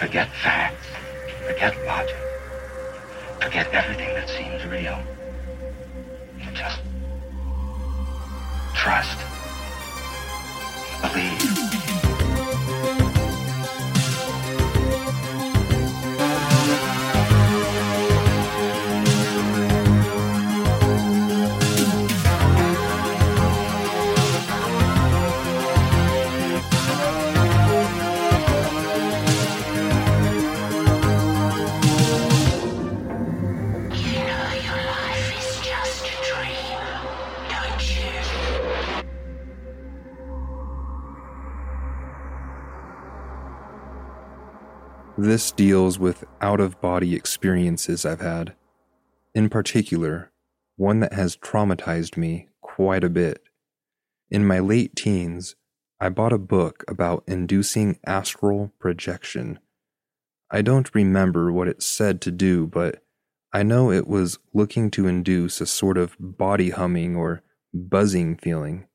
Forget facts. Forget logic. Forget everything that seems real. Just trust. Believe. This deals with out of body experiences I've had. In particular, one that has traumatized me quite a bit. In my late teens, I bought a book about inducing astral projection. I don't remember what it said to do, but I know it was looking to induce a sort of body humming or buzzing feeling.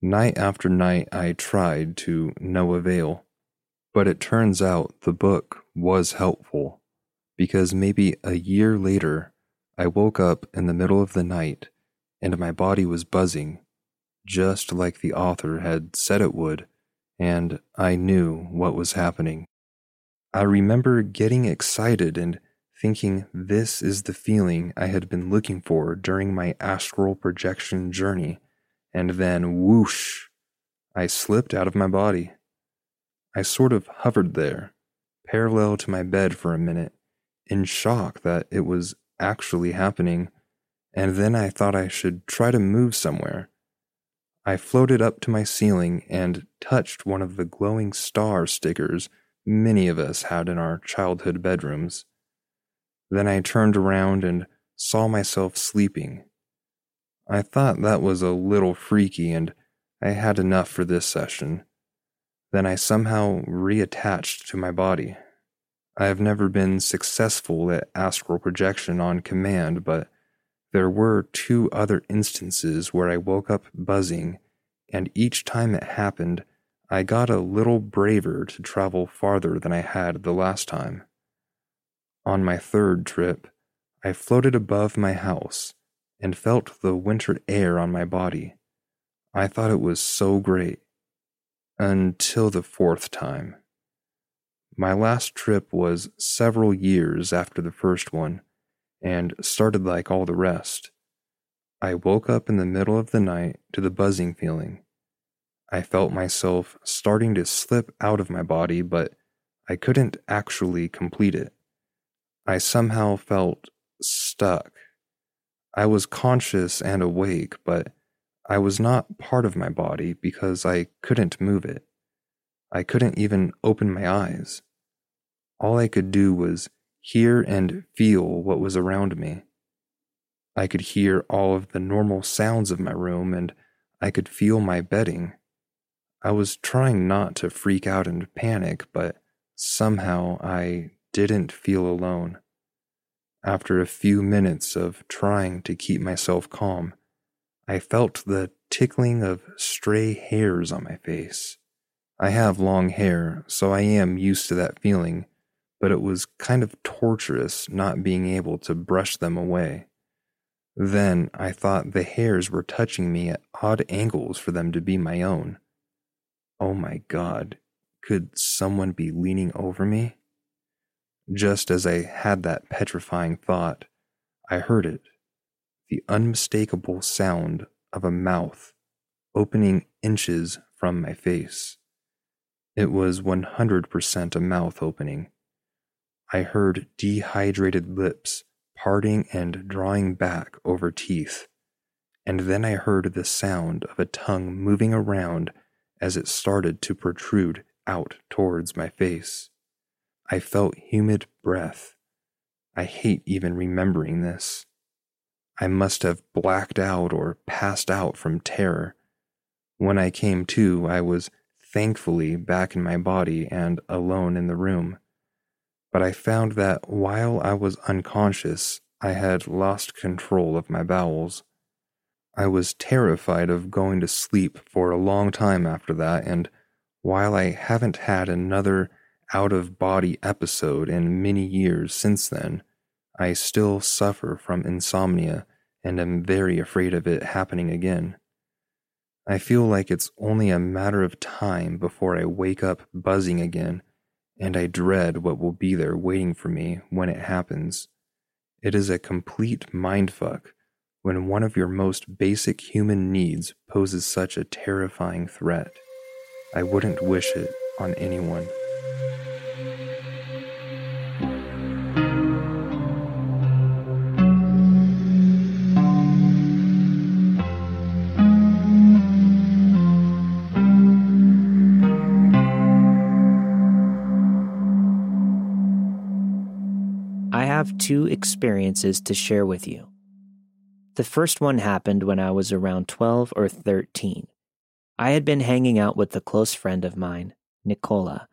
Night after night, I tried to no avail. But it turns out the book was helpful because maybe a year later, I woke up in the middle of the night and my body was buzzing, just like the author had said it would, and I knew what was happening. I remember getting excited and thinking this is the feeling I had been looking for during my astral projection journey, and then whoosh, I slipped out of my body. I sort of hovered there, parallel to my bed for a minute, in shock that it was actually happening, and then I thought I should try to move somewhere. I floated up to my ceiling and touched one of the glowing star stickers many of us had in our childhood bedrooms. Then I turned around and saw myself sleeping. I thought that was a little freaky, and I had enough for this session. Then I somehow reattached to my body. I have never been successful at astral projection on command, but there were two other instances where I woke up buzzing, and each time it happened, I got a little braver to travel farther than I had the last time. On my third trip, I floated above my house and felt the winter air on my body. I thought it was so great. Until the fourth time. My last trip was several years after the first one and started like all the rest. I woke up in the middle of the night to the buzzing feeling. I felt myself starting to slip out of my body, but I couldn't actually complete it. I somehow felt stuck. I was conscious and awake, but I was not part of my body because I couldn't move it. I couldn't even open my eyes. All I could do was hear and feel what was around me. I could hear all of the normal sounds of my room and I could feel my bedding. I was trying not to freak out and panic, but somehow I didn't feel alone. After a few minutes of trying to keep myself calm, I felt the tickling of stray hairs on my face. I have long hair, so I am used to that feeling, but it was kind of torturous not being able to brush them away. Then I thought the hairs were touching me at odd angles for them to be my own. Oh my god, could someone be leaning over me? Just as I had that petrifying thought, I heard it the unmistakable sound of a mouth opening inches from my face. It was 100% a mouth opening. I heard dehydrated lips parting and drawing back over teeth, and then I heard the sound of a tongue moving around as it started to protrude out towards my face. I felt humid breath. I hate even remembering this. I must have blacked out or passed out from terror. When I came to, I was thankfully back in my body and alone in the room. But I found that while I was unconscious, I had lost control of my bowels. I was terrified of going to sleep for a long time after that, and while I haven't had another out of body episode in many years since then, I still suffer from insomnia and am very afraid of it happening again. I feel like it's only a matter of time before I wake up buzzing again, and I dread what will be there waiting for me when it happens. It is a complete mindfuck when one of your most basic human needs poses such a terrifying threat. I wouldn't wish it on anyone. Have two experiences to share with you. The first one happened when I was around 12 or 13. I had been hanging out with a close friend of mine, Nicola,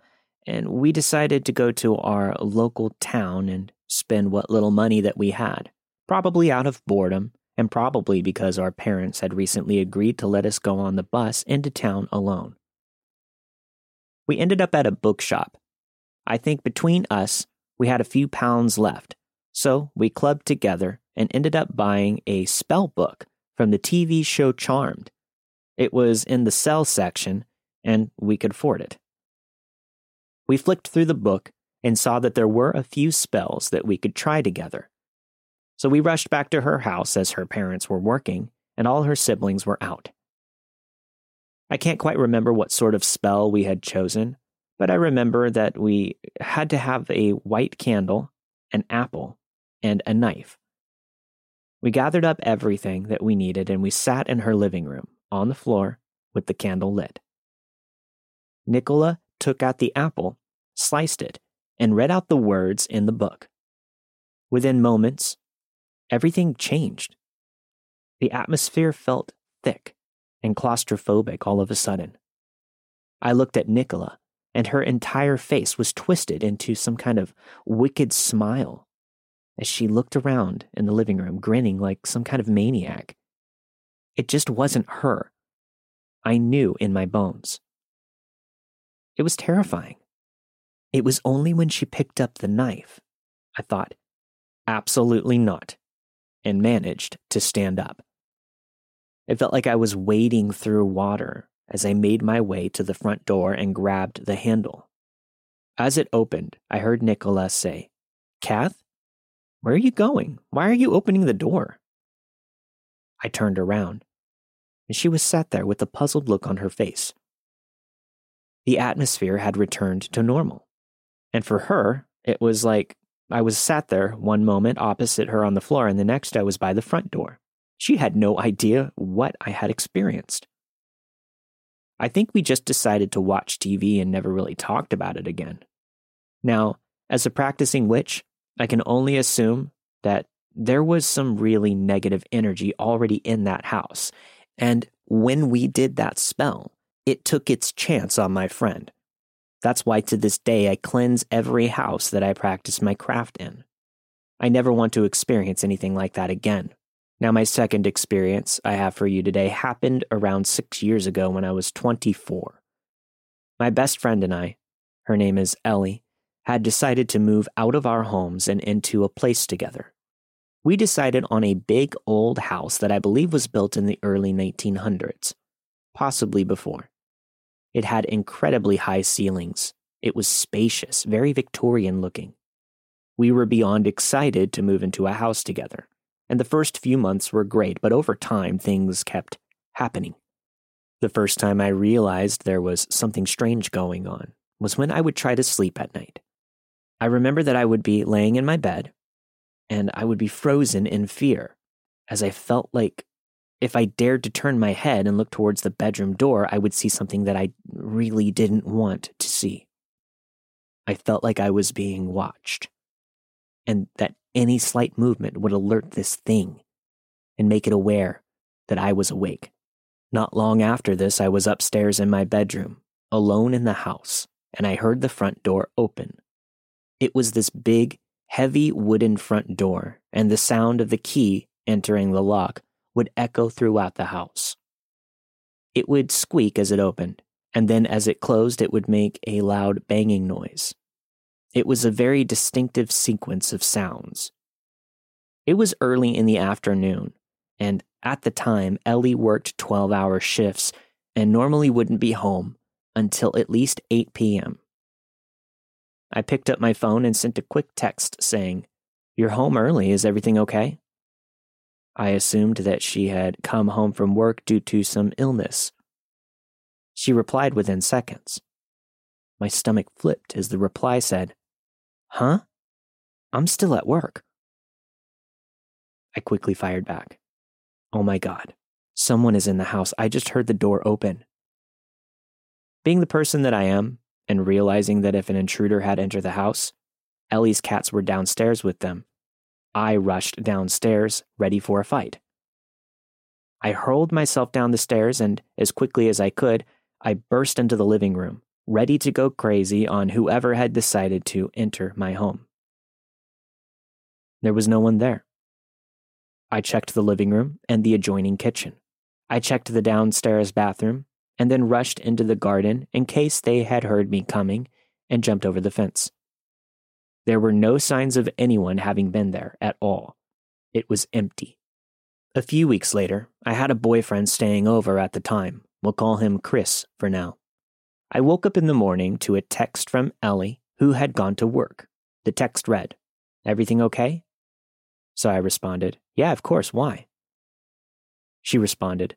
and we decided to go to our local town and spend what little money that we had, probably out of boredom, and probably because our parents had recently agreed to let us go on the bus into town alone. We ended up at a bookshop. I think between us, we had a few pounds left, so we clubbed together and ended up buying a spell book from the TV show Charmed. It was in the sell section, and we could afford it. We flicked through the book and saw that there were a few spells that we could try together. So we rushed back to her house as her parents were working and all her siblings were out. I can't quite remember what sort of spell we had chosen, but I remember that we had to have a white candle, an apple, and a knife. We gathered up everything that we needed and we sat in her living room on the floor with the candle lit. Nicola took out the apple, sliced it, and read out the words in the book. Within moments, everything changed. The atmosphere felt thick and claustrophobic all of a sudden. I looked at Nicola, and her entire face was twisted into some kind of wicked smile as she looked around in the living room, grinning like some kind of maniac. It just wasn't her. I knew in my bones. It was terrifying. It was only when she picked up the knife, I thought, absolutely not, and managed to stand up. It felt like I was wading through water as I made my way to the front door and grabbed the handle. As it opened, I heard Nicola say, Kath, where are you going? Why are you opening the door? I turned around, and she was sat there with a puzzled look on her face the atmosphere had returned to normal. And for her, it was like I was sat there one moment opposite her on the floor, and the next I was by the front door. She had no idea what I had experienced. I think we just decided to watch TV and never really talked about it again. Now, as a practicing witch, I can only assume that there was some really negative energy already in that house. And when we did that spell, it took its chance on my friend. That's why to this day I cleanse every house that I practice my craft in. I never want to experience anything like that again. Now, my second experience I have for you today happened around six years ago when I was 24. My best friend and I, her name is Ellie, had decided to move out of our homes and into a place together. We decided on a big old house that I believe was built in the early 1900s, possibly before. It had incredibly high ceilings. It was spacious, very Victorian looking. We were beyond excited to move into a house together, and the first few months were great, but over time things kept happening. The first time I realized there was something strange going on was when I would try to sleep at night. I remember that I would be laying in my bed, and I would be frozen in fear as I felt like if I dared to turn my head and look towards the bedroom door, I would see something that I really didn't want to see. I felt like I was being watched, and that any slight movement would alert this thing and make it aware that I was awake. Not long after this, I was upstairs in my bedroom, alone in the house, and I heard the front door open. It was this big, heavy wooden front door, and the sound of the key entering the lock would echo throughout the house. It would squeak as it opened, and then as it closed, it would make a loud banging noise, It was a very distinctive sequence of sounds. It was early in the afternoon, and at the time, Ellie worked 12 hour shifts and normally wouldn't be home until at least 8 p.m. I picked up my phone and sent a quick text saying, You're home early. Is everything okay? I assumed that she had come home from work due to some illness. She replied within seconds. My stomach flipped as the reply said, Huh? I'm still at work. I quickly fired back. Oh my God, someone is in the house. I just heard the door open. Being the person that I am, and realizing that if an intruder had entered the house, Ellie's cats were downstairs with them, I rushed downstairs, ready for a fight. I hurled myself down the stairs, and as quickly as I could, I burst into the living room, ready to go crazy on whoever had decided to enter my home. There was no one there. I checked the living room and the adjoining kitchen. I checked the downstairs bathroom and then rushed into the garden in case they had heard me coming and jumped over the fence. There were no signs of anyone having been there at all. It was empty. A few weeks later, I had a boyfriend staying over at the time. We'll call him Chris for now. I woke up in the morning to a text from Ellie, who had gone to work. The text read, Everything okay? So I responded, Yeah, of course, why? She responded,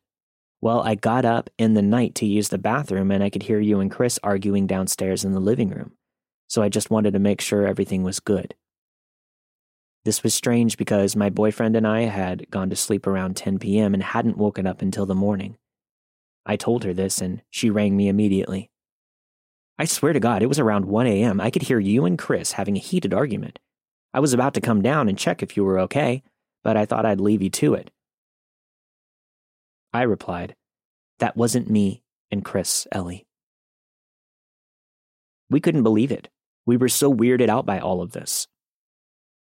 Well, I got up in the night to use the bathroom and I could hear you and Chris arguing downstairs in the living room so I just wanted to make sure everything was good. This was strange because my boyfriend and I had gone to sleep around 10 p.m. and hadn't woken up until the morning. I told her this and she rang me immediately. I swear to God, it was around 1 a.m. I could hear you and Chris having a heated argument. I was about to come down and check if you were okay, but I thought I'd leave you to it. I replied, That wasn't me and Chris, Ellie. We couldn't believe it. We were so weirded out by all of this.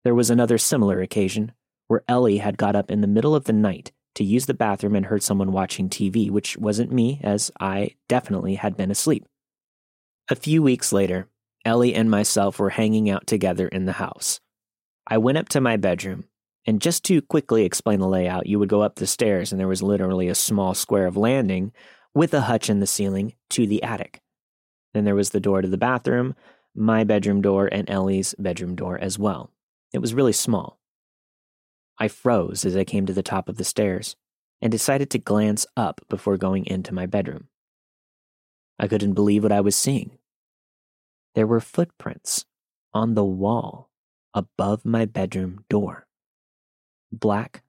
There was another similar occasion where Ellie had got up in the middle of the night to use the bathroom and heard someone watching TV, which wasn't me, as I definitely had been asleep. A few weeks later, Ellie and myself were hanging out together in the house. I went up to my bedroom, and just to quickly explain the layout, you would go up the stairs, and there was literally a small square of landing with a hutch in the ceiling to the attic. Then there was the door to the bathroom, my bedroom door, and Ellie's bedroom door as well. It was really small. I froze as I came to the top of the stairs and decided to glance up before going into my bedroom. I couldn't believe what I was seeing. There were footprints on the wall above my bedroom door. Black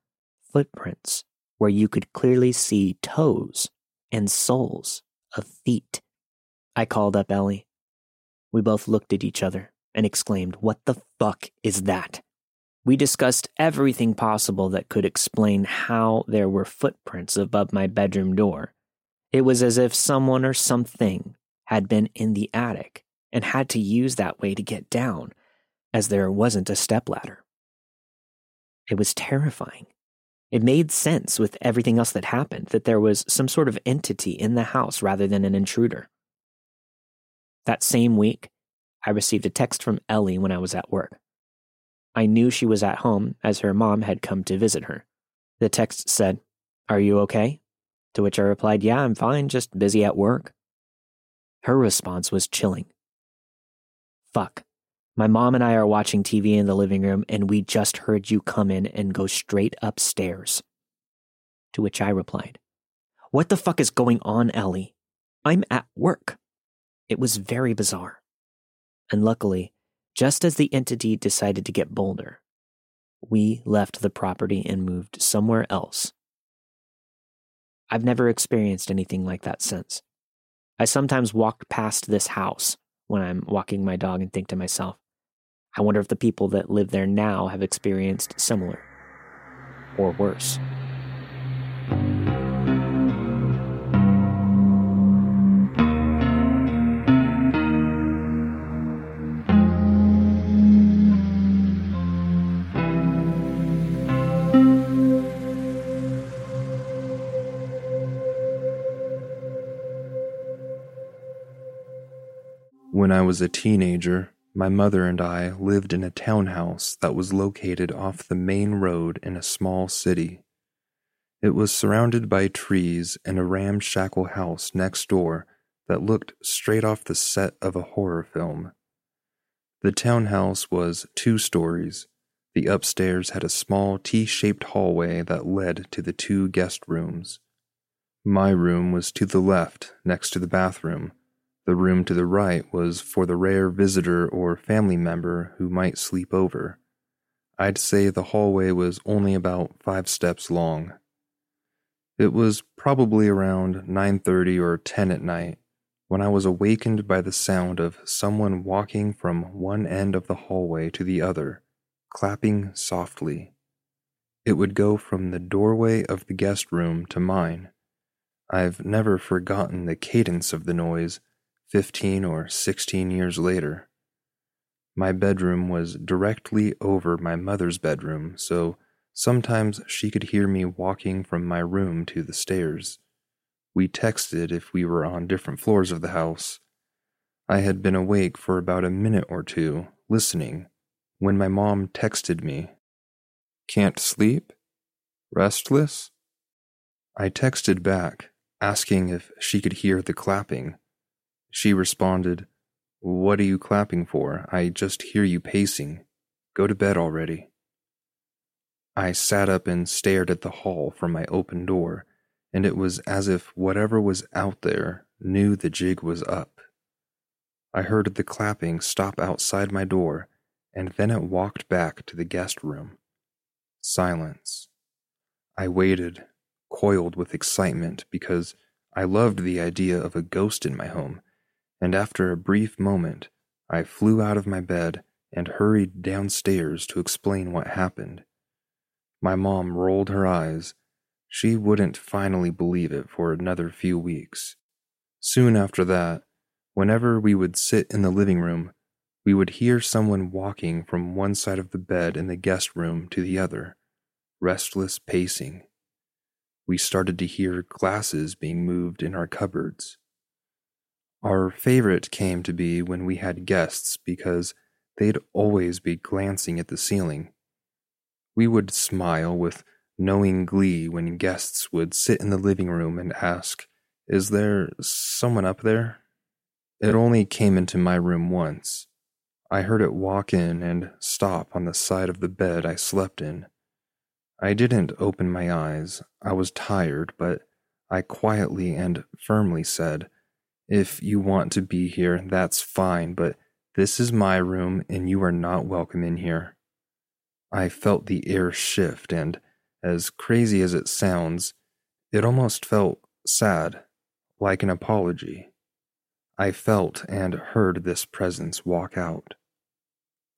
footprints where you could clearly see toes and soles of feet. I called up Ellie. We both looked at each other and exclaimed, What the fuck is that? We discussed everything possible that could explain how there were footprints above my bedroom door. It was as if someone or something had been in the attic and had to use that way to get down, as there wasn't a stepladder. It was terrifying. It made sense with everything else that happened that there was some sort of entity in the house rather than an intruder. That same week, I received a text from Ellie when I was at work. I knew she was at home as her mom had come to visit her. The text said, Are you okay? To which I replied, Yeah, I'm fine, just busy at work. Her response was chilling. Fuck. My mom and I are watching TV in the living room, and we just heard you come in and go straight upstairs. To which I replied, What the fuck is going on, Ellie? I'm at work. It was very bizarre. And luckily, just as the entity decided to get bolder, we left the property and moved somewhere else. I've never experienced anything like that since. I sometimes walk past this house when I'm walking my dog and think to myself, I wonder if the people that live there now have experienced similar or worse. When I was a teenager, my mother and I lived in a townhouse that was located off the main road in a small city. It was surrounded by trees and a ramshackle house next door that looked straight off the set of a horror film. The townhouse was two stories. The upstairs had a small T shaped hallway that led to the two guest rooms. My room was to the left, next to the bathroom. The room to the right was for the rare visitor or family member who might sleep over. I'd say the hallway was only about five steps long. It was probably around 9:30 or 10 at night when I was awakened by the sound of someone walking from one end of the hallway to the other, clapping softly. It would go from the doorway of the guest room to mine. I've never forgotten the cadence of the noise, 15 or 16 years later. My bedroom was directly over my mother's bedroom, so sometimes she could hear me walking from my room to the stairs. We texted if we were on different floors of the house. I had been awake for about a minute or two, listening, when my mom texted me. Can't sleep? Restless? I texted back, asking if she could hear the clapping. She responded, What are you clapping for? I just hear you pacing. Go to bed already. I sat up and stared at the hall from my open door and it was as if whatever was out there knew the jig was up. I heard the clapping stop outside my door, and then it walked back to the guest room. Silence. I waited, coiled with excitement, because I loved the idea of a ghost in my home, and after a brief moment, I flew out of my bed and hurried downstairs to explain what happened. My mom rolled her eyes she wouldn't finally believe it for another few weeks. Soon after that, whenever we would sit in the living room, we would hear someone walking from one side of the bed in the guest room to the other, restless pacing. We started to hear glasses being moved in our cupboards. Our favorite came to be when we had guests because they'd always be glancing at the ceiling. We would smile with knowing glee when guests would sit in the living room and ask, Is there someone up there? It only came into my room once. I heard it walk in and stop on the side of the bed I slept in. I didn't open my eyes. I was tired, but I quietly and firmly said, If you want to be here, that's fine, but this is my room and you are not welcome in here. I felt the air shift and as crazy as it sounds, it almost felt sad, like an apology. I felt and heard this presence walk out.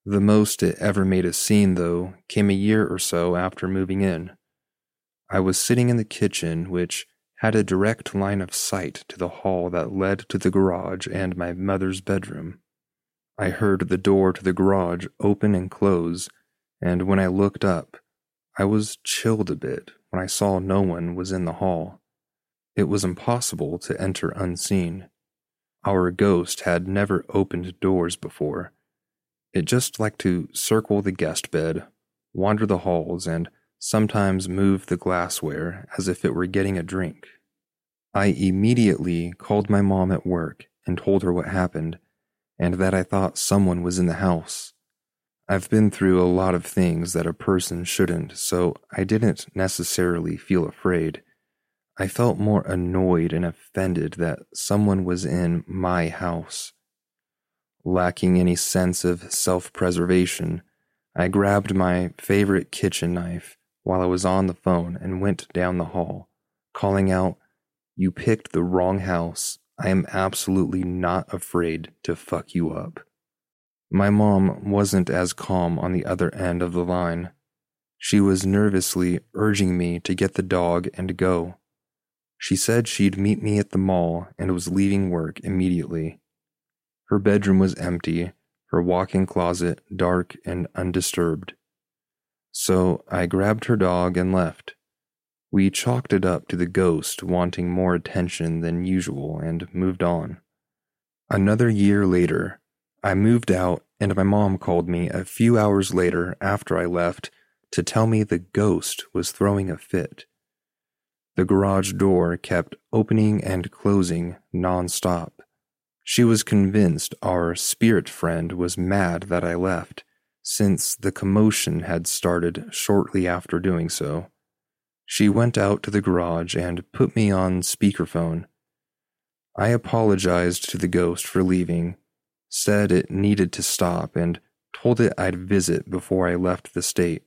The most it ever made a scene, though, came a year or so after moving in. I was sitting in the kitchen, which had a direct line of sight to the hall that led to the garage and my mother's bedroom. I heard the door to the garage open and close, and when I looked up, I was chilled a bit when I saw no one was in the hall. It was impossible to enter unseen. Our ghost had never opened doors before. It just liked to circle the guest bed, wander the halls, and sometimes move the glassware as if it were getting a drink. I immediately called my mom at work and told her what happened, and that I thought someone was in the house. I've been through a lot of things that a person shouldn't, so I didn't necessarily feel afraid. I felt more annoyed and offended that someone was in my house. Lacking any sense of self preservation, I grabbed my favorite kitchen knife while I was on the phone and went down the hall, calling out, You picked the wrong house. I am absolutely not afraid to fuck you up. My mom wasn't as calm on the other end of the line. She was nervously urging me to get the dog and go. She said she'd meet me at the mall and was leaving work immediately. Her bedroom was empty, her walk in closet dark and undisturbed. So I grabbed her dog and left. We chalked it up to the ghost wanting more attention than usual and moved on. Another year later, I moved out and my mom called me a few hours later after I left to tell me the ghost was throwing a fit. The garage door kept opening and closing nonstop. She was convinced our spirit friend was mad that I left, since the commotion had started shortly after doing so. She went out to the garage and put me on speakerphone. I apologized to the ghost for leaving, said it needed to stop, and told it I'd visit before I left the state.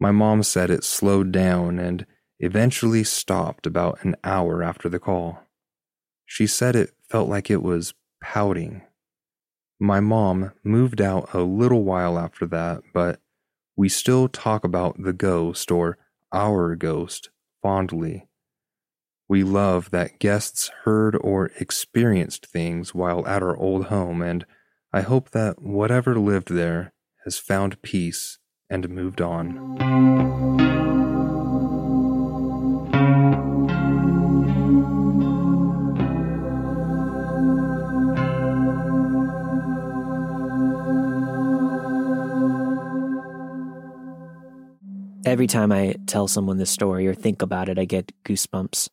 My mom said it slowed down and eventually stopped about an hour after the call. She said it felt like it was pouting. My mom moved out a little while after that, but we still talk about the ghost or our ghost fondly. We love that guests heard or experienced things while at our old home, and I hope that whatever lived there has found peace and moved on. Every time I tell someone this story or think about it, I get goosebumps.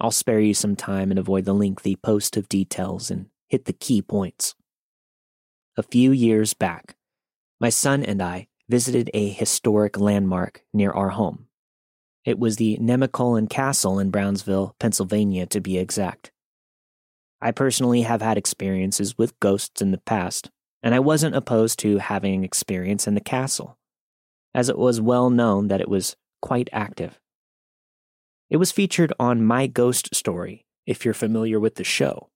I'll spare you some time and avoid the lengthy post of details and hit the key points. A few years back, my son and I visited a historic landmark near our home. It was the Nemacolin Castle in Brownsville, Pennsylvania, to be exact. I personally have had experiences with ghosts in the past, and I wasn't opposed to having experience in the castle as it was well known that it was quite active. It was featured on My Ghost Story, if you're familiar with the show.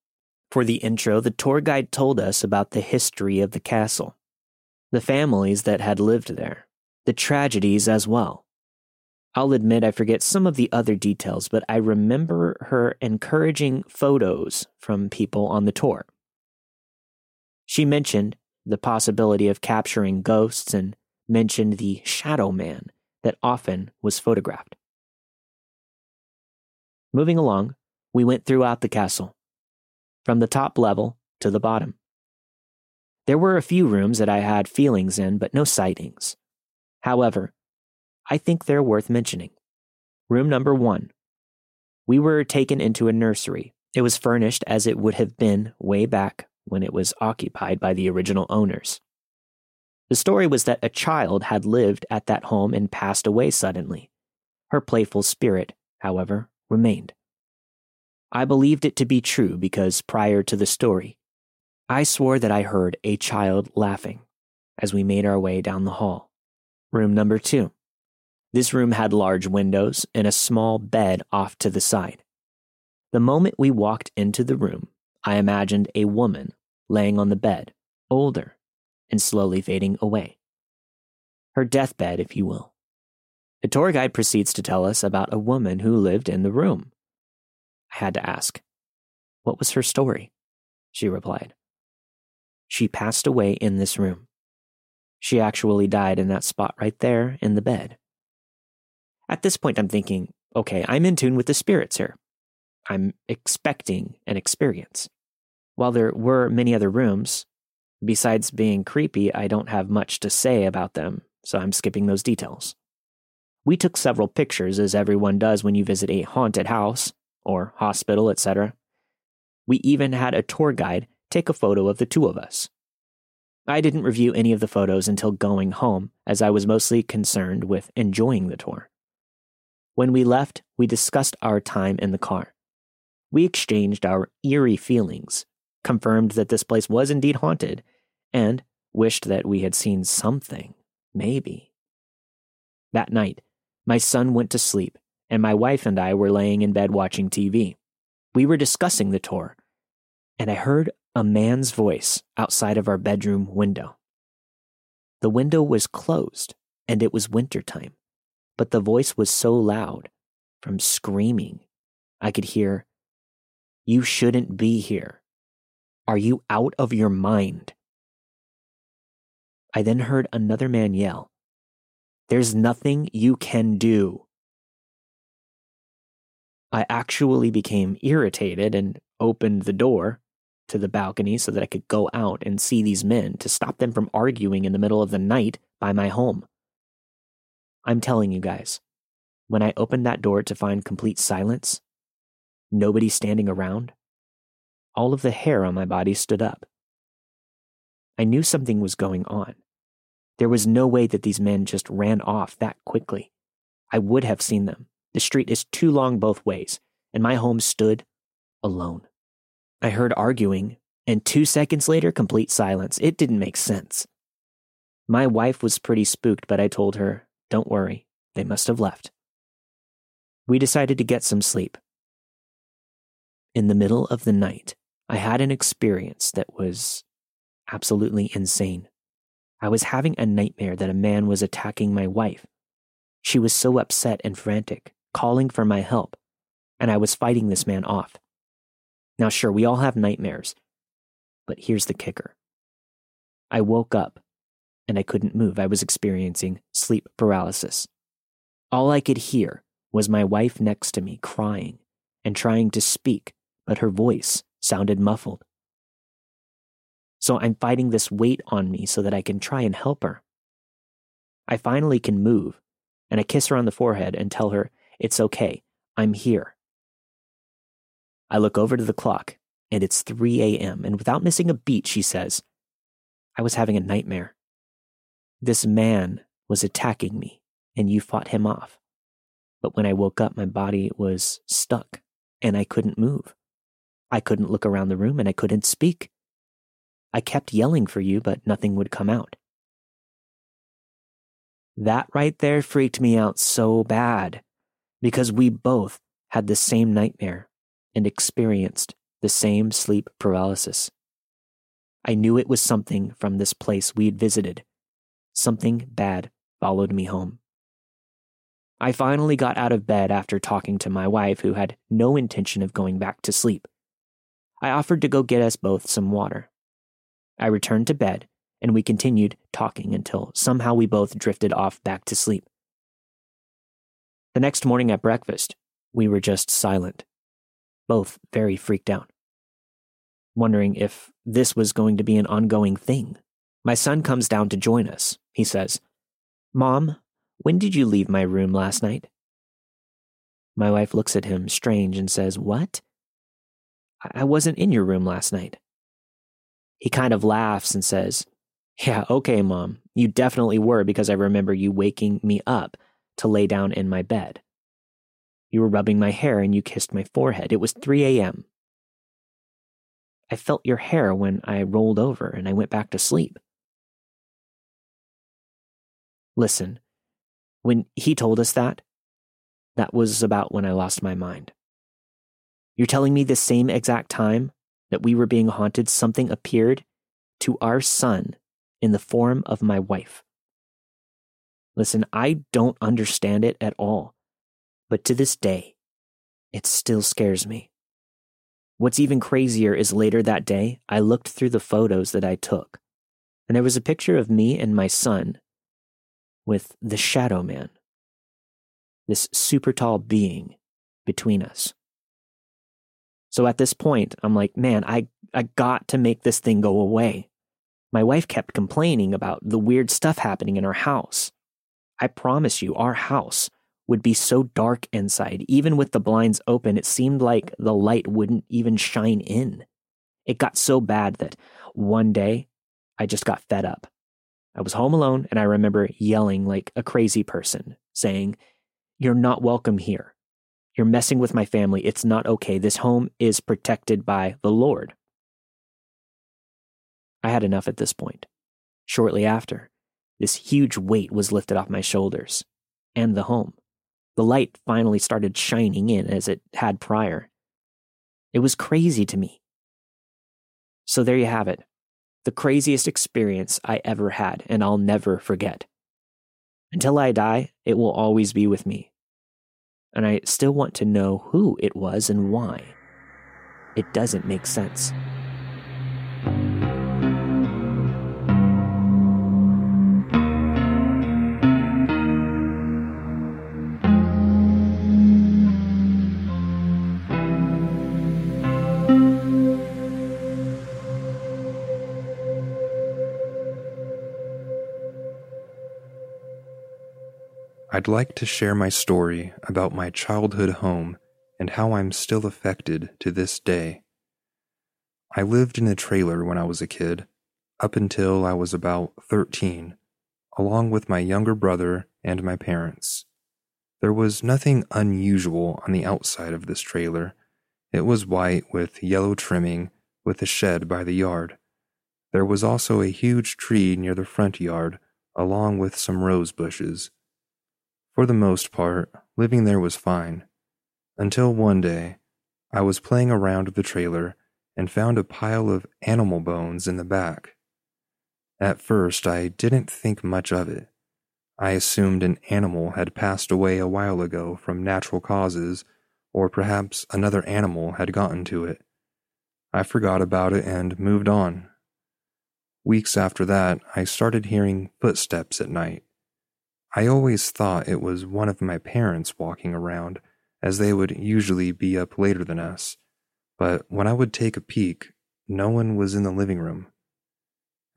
For the intro, the tour guide told us about the history of the castle, the families that had lived there, the tragedies as well. I'll admit I forget some of the other details, but I remember her encouraging photos from people on the tour. She mentioned the possibility of capturing ghosts and mentioned the shadow man that often was photographed. Moving along, we went throughout the castle, from the top level to the bottom. There were a few rooms that I had feelings in, but no sightings. However, I think they're worth mentioning. Room number one. We were taken into a nursery. It was furnished as it would have been way back when it was occupied by the original owners. The story was that a child had lived at that home and passed away suddenly. Her playful spirit, however, remained. I believed it to be true because prior to the story, I swore that I heard a child laughing as we made our way down the hall. Room number two. This room had large windows and a small bed off to the side. The moment we walked into the room, I imagined a woman laying on the bed, older, and slowly fading away. Her deathbed, if you will. The tour guide proceeds to tell us about a woman who lived in the room. I had to ask, What was her story? She replied, She passed away in this room. She actually died in that spot right there in the bed. At this point, I'm thinking, okay, I'm in tune with the spirits here. I'm expecting an experience. While there were many other rooms, Besides being creepy, I don't have much to say about them, so I'm skipping those details. We took several pictures, as everyone does when you visit a haunted house, or hospital, etc. We even had a tour guide take a photo of the two of us. I didn't review any of the photos until going home, as I was mostly concerned with enjoying the tour. When we left, we discussed our time in the car. We exchanged our eerie feelings confirmed that this place was indeed haunted, and wished that we had seen something, maybe. That night, my son went to sleep, and my wife and I were laying in bed watching TV. We were discussing the tour, and I heard a man's voice outside of our bedroom window. The window was closed, and it was winter time, but the voice was so loud from screaming, I could hear, You shouldn't be here. Are you out of your mind? I then heard another man yell, There's nothing you can do. I actually became irritated and opened the door, to the balcony so that I could go out and see these men to stop them from arguing in the middle of the night by my home. I'm telling you guys, when I opened that door to find complete silence, nobody standing around, all of the hair on my body stood up. I knew something was going on. There was no way that these men just ran off that quickly. I would have seen them. The street is too long both ways, and my home stood alone. I heard arguing, and two seconds later, complete silence. It didn't make sense. My wife was pretty spooked, but I told her, Don't worry, they must have left. We decided to get some sleep. In the middle of the night, I had an experience that was absolutely insane. I was having a nightmare that a man was attacking my wife. She was so upset and frantic, calling for my help, and I was fighting this man off. Now, sure, we all have nightmares, but here's the kicker. I woke up and I couldn't move. I was experiencing sleep paralysis. All I could hear was my wife next to me crying and trying to speak, but her voice sounded muffled. So I'm fighting this weight on me so that I can try and help her. I finally can move, and I kiss her on the forehead and tell her, It's okay, I'm here. I look over to the clock, and it's 3 a.m., and without missing a beat, she says, I was having a nightmare. This man was attacking me, and you fought him off. But when I woke up, my body was stuck, and I couldn't move. I couldn't look around the room, and I couldn't speak. I kept yelling for you, but nothing would come out. That right there freaked me out so bad because we both had the same nightmare and experienced the same sleep paralysis. I knew it was something from this place we'd visited. Something bad followed me home. I finally got out of bed after talking to my wife, who had no intention of going back to sleep. I offered to go get us both some water. I returned to bed, and we continued talking until somehow we both drifted off back to sleep. The next morning at breakfast, we were just silent both very freaked out, wondering if this was going to be an ongoing thing. My son comes down to join us. He says, Mom, when did you leave my room last night? My wife looks at him strange and says, What? I wasn't in your room last night. He kind of laughs and says, Yeah, okay, Mom. You definitely were because I remember you waking me up to lay down in my bed. You were rubbing my hair and you kissed my forehead. It was 3 a.m. I felt your hair when I rolled over and I went back to sleep. Listen, when he told us that, that was about when I lost my mind. You're telling me the same exact time that we were being haunted, something appeared to our son in the form of my wife. Listen, I don't understand it at all. But to this day, it still scares me. What's even crazier is later that day, I looked through the photos that I took, and there was a picture of me and my son with the Shadow Man, this super tall being between us. So at this point, I'm like, man, I, I got to make this thing go away. My wife kept complaining about the weird stuff happening in our house. I promise you, our house would be so dark inside. Even with the blinds open, it seemed like the light wouldn't even shine in. It got so bad that one day I just got fed up. I was home alone and I remember yelling like a crazy person, saying, You're not welcome here. You're messing with my family. It's not okay. This home is protected by the Lord. I had enough at this point. Shortly after, this huge weight was lifted off my shoulders and the home. The light finally started shining in as it had prior. It was crazy to me. So there you have it. The craziest experience I ever had, and I'll never forget. Until I die, it will always be with me. And I still want to know who it was and why. It doesn't make sense. I'd like to share my story about my childhood home and how I'm still affected to this day. I lived in a trailer when I was a kid, up until I was about 13, along with my younger brother and my parents. There was nothing unusual on the outside of this trailer. It was white with yellow trimming, with a shed by the yard. There was also a huge tree near the front yard, along with some rose bushes. For the most part, living there was fine. Until one day, I was playing around the trailer and found a pile of animal bones in the back. At first, I didn't think much of it. I assumed an animal had passed away a while ago from natural causes, or perhaps another animal had gotten to it. I forgot about it and moved on. Weeks after that, I started hearing footsteps at night. I always thought it was one of my parents walking around, as they would usually be up later than us, but when I would take a peek, no one was in the living room.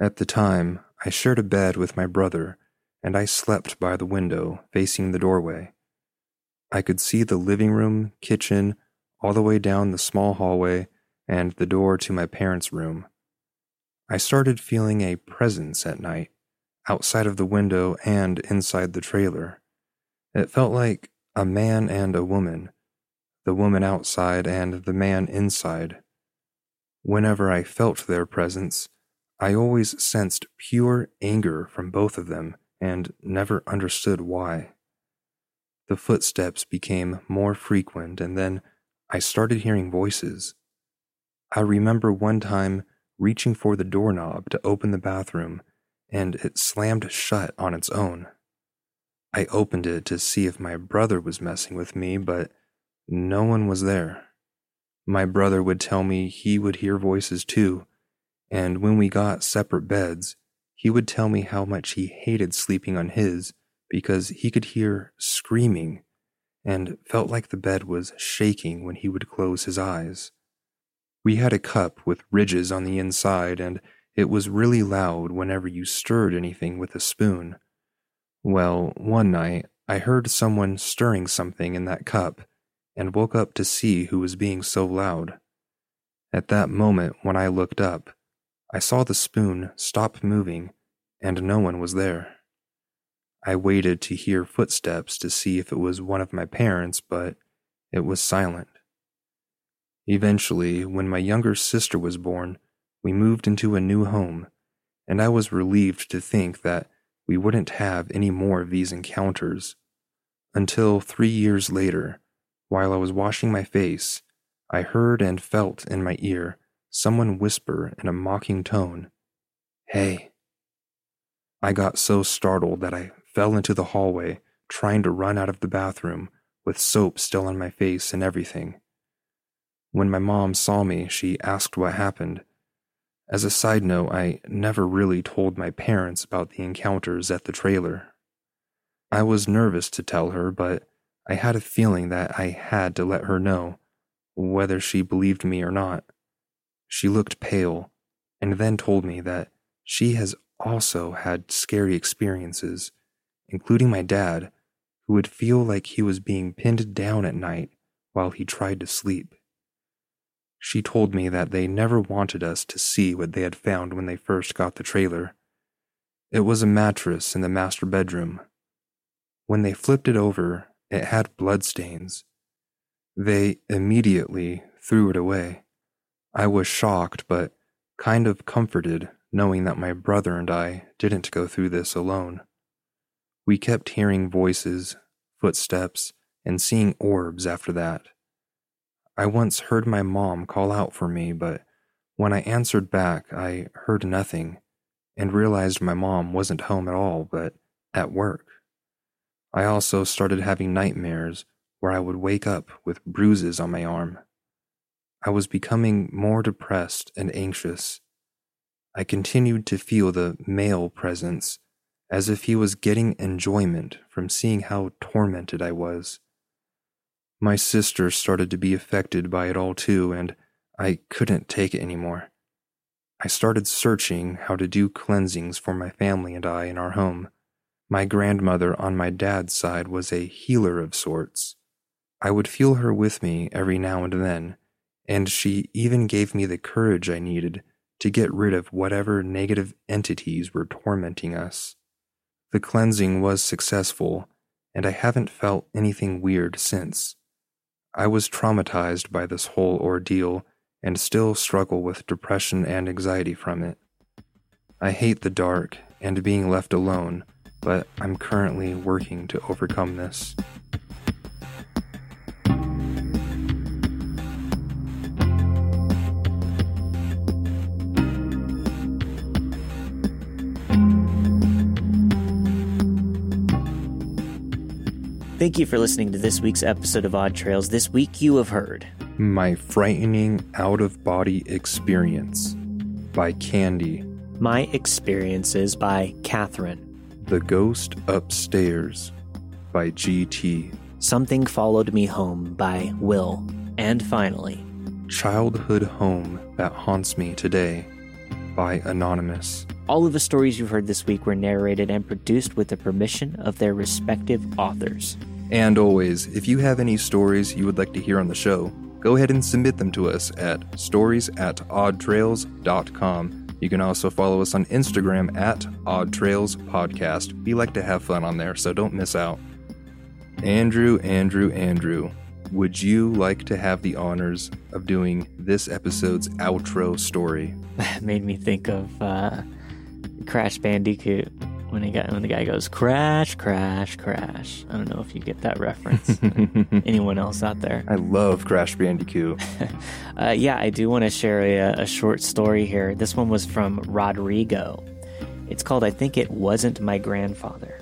At the time, I shared a bed with my brother and I slept by the window facing the doorway. I could see the living room, kitchen, all the way down the small hallway and the door to my parents' room. I started feeling a presence at night, outside of the window and inside the trailer. It felt like a man and a woman, the woman outside and the man inside. Whenever I felt their presence, I always sensed pure anger from both of them and never understood why. The footsteps became more frequent, and then I started hearing voices. I remember one time reaching for the doorknob to open the bathroom, and it slammed shut on its own. I opened it to see if my brother was messing with me, but no one was there. My brother would tell me he would hear voices too, and when we got separate beds, he would tell me how much he hated sleeping on his because he could hear screaming and felt like the bed was shaking when he would close his eyes. We had a cup with ridges on the inside, and it was really loud whenever you stirred anything with a spoon. Well, one night I heard someone stirring something in that cup and woke up to see who was being so loud. At that moment, when I looked up, I saw the spoon stop moving, and no one was there. I waited to hear footsteps to see if it was one of my parents, but it was silent. Eventually, when my younger sister was born, we moved into a new home, and I was relieved to think that we wouldn't have any more of these encounters. Until three years later, while I was washing my face, I heard and felt in my ear someone whisper in a mocking tone, Hey. I got so startled that I fell into the hallway, trying to run out of the bathroom with soap still on my face and everything. When my mom saw me, she asked what happened. As a side note, I never really told my parents about the encounters at the trailer. I was nervous to tell her, but I had a feeling that I had to let her know, whether she believed me or not. She looked pale and then told me that she has also had scary experiences, including my dad, who would feel like he was being pinned down at night while he tried to sleep. She told me that they never wanted us to see what they had found when they first got the trailer. It was a mattress in the master bedroom. When they flipped it over, it had bloodstains. They immediately threw it away. I was shocked, but kind of comforted knowing that my brother and I didn't go through this alone. We kept hearing voices, footsteps, and seeing orbs after that. I once heard my mom call out for me, but when I answered back, I heard nothing and realized my mom wasn't home at all, but at work. I also started having nightmares where I would wake up with bruises on my arm. I was becoming more depressed and anxious. I continued to feel the male presence as if he was getting enjoyment from seeing how tormented I was. My sister started to be affected by it all too, and I couldn't take it anymore. I started searching how to do cleansings for my family and I in our home. My grandmother on my dad's side was a healer of sorts. I would feel her with me every now and then, and she even gave me the courage I needed to get rid of whatever negative entities were tormenting us. The cleansing was successful, and I haven't felt anything weird since. I was traumatized by this whole ordeal and still struggle with depression and anxiety from it. I hate the dark and being left alone, but I'm currently working to overcome this. Thank you for listening to this week's episode of Odd Trails. This week you have heard My Frightening Out of Body Experience by Candy, My Experiences by Catherine, The Ghost Upstairs by GT, Something Followed Me Home by Will, and finally, Childhood Home That Haunts Me Today by Anonymous. all of the stories you've heard this week were narrated and produced with the permission of their respective authors. And always, if you have any stories you would like to hear on the show, go ahead and submit them to us at stories at oddtrails.com. You can also follow us on Instagram at Odd Trails Podcast. We like to have fun on there, so don't miss out. Andrew, Andrew, Andrew, would you like to have the honors of doing this episode's outro story? That made me think of uh, Crash Bandicoot when he got when the guy goes crash, crash, crash. I don't know if you get that reference. Anyone else out there? I love Crash Bandicoot. Uh, yeah, I do want to share a, a short story here. This one was from Rodrigo. It's called "I Think It Wasn't My Grandfather."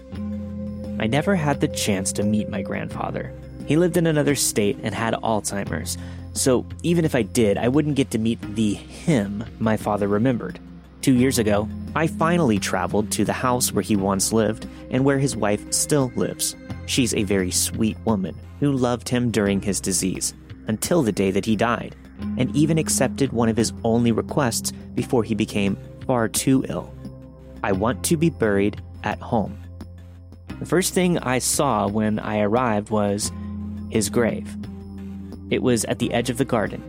I never had the chance to meet my grandfather. He lived in another state and had Alzheimer's. So even if I did, I wouldn't get to meet the him my father remembered. Two years ago, I finally traveled to the house where he once lived and where his wife still lives. She's a very sweet woman who loved him during his disease, until the day that he died, and even accepted one of his only requests before he became far too ill. I want to be buried at home. The first thing I saw when I arrived was his grave. It was at the edge of the garden,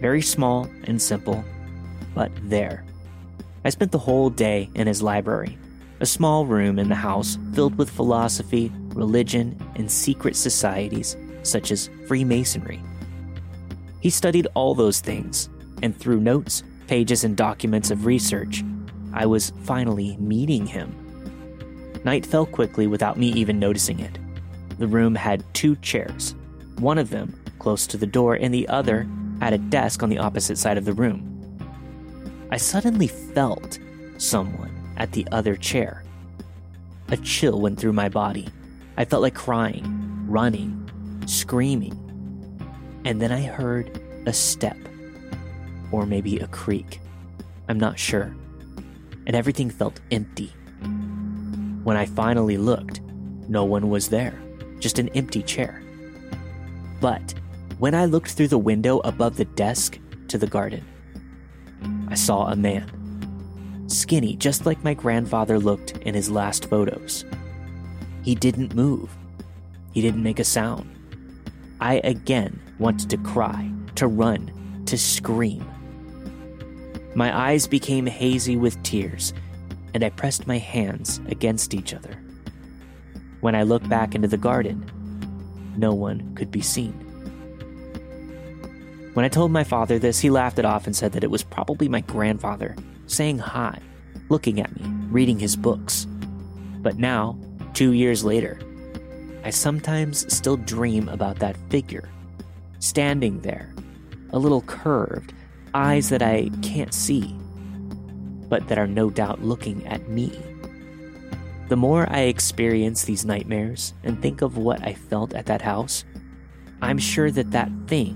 very small and simple, but there. I spent the whole day in his library, a small room in the house filled with philosophy, religion, and secret societies such as Freemasonry. He studied all those things, and through notes, pages, and documents of research, I was finally meeting him. Night fell quickly without me even noticing it. The room had two chairs, one of them close to the door, and the other at a desk on the opposite side of the room. I suddenly felt someone at the other chair. A chill went through my body. I felt like crying, running, screaming. And then I heard a step, or maybe a creak. I'm not sure. And everything felt empty. When I finally looked, no one was there, just an empty chair. But when I looked through the window above the desk to the garden, I saw a man. Skinny, just like my grandfather looked in his last photos. He didn't move. He didn't make a sound. I again wanted to cry, to run, to scream. My eyes became hazy with tears, and I pressed my hands against each other. When I looked back into the garden, no one could be seen. When I told my father this, he laughed it off and said that it was probably my grandfather saying hi, looking at me, reading his books. But now, two years later, I sometimes still dream about that figure, standing there, a little curved, eyes that I can't see, but that are no doubt looking at me. The more I experience these nightmares and think of what I felt at that house, I'm sure that that thing,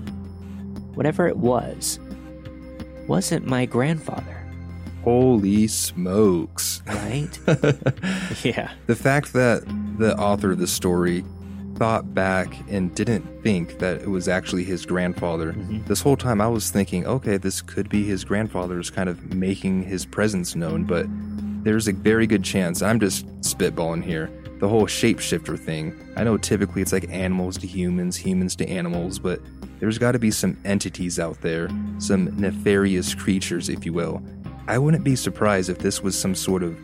whatever it was, wasn't my grandfather, Holy smokes. right? yeah. The fact that the author of the story thought back and didn't think that it was actually his grandfather. Mhm. This whole time I was thinking, okay, this could be his grandfather's kind of making his presence known, but there's a very good chance, I'm just spitballing here, the whole shapeshifter thing. I know typically it's like animals to humans, humans to animals, but there's got to be some entities out there, some nefarious creatures, if you will. I wouldn't be surprised if this was some sort of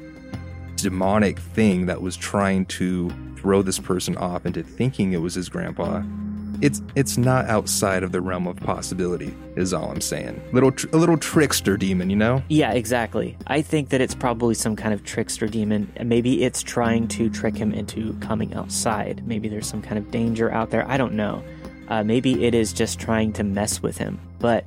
demonic thing that was trying to throw this person off into thinking it was his grandpa. It's it's not outside of the realm of possibility, is all I'm saying. Little tr- a little trickster demon, you know? Yeah, exactly. I think that it's probably some kind of trickster demon. Maybe it's trying to trick him into coming outside. Maybe there's some kind of danger out there. I don't know. Uh, maybe it is just trying to mess with him. But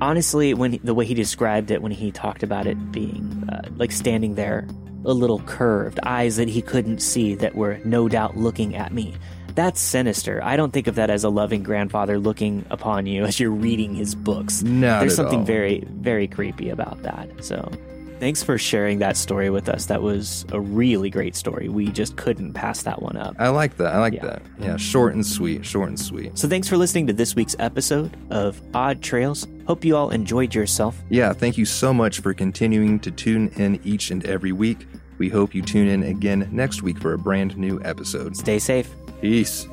honestly, when the way he described it, when he talked about it being uh, like standing there, a little curved, eyes that he couldn't see that were no doubt looking at me. That's sinister. I don't think of that as a loving grandfather looking upon you as you're reading his books. No. There's something all. very, very creepy about that. So, thanks for sharing that story with us. That was a really great story. We just couldn't pass that one up. I like that. I like Yeah. that. Yeah, short and sweet. Short and sweet. So, thanks for listening to this week's episode of Odd Trails. Hope you all enjoyed yourself. Yeah, thank you so much for continuing to tune in each and every week. We hope you tune in again next week for a brand new episode. Stay safe. Peace.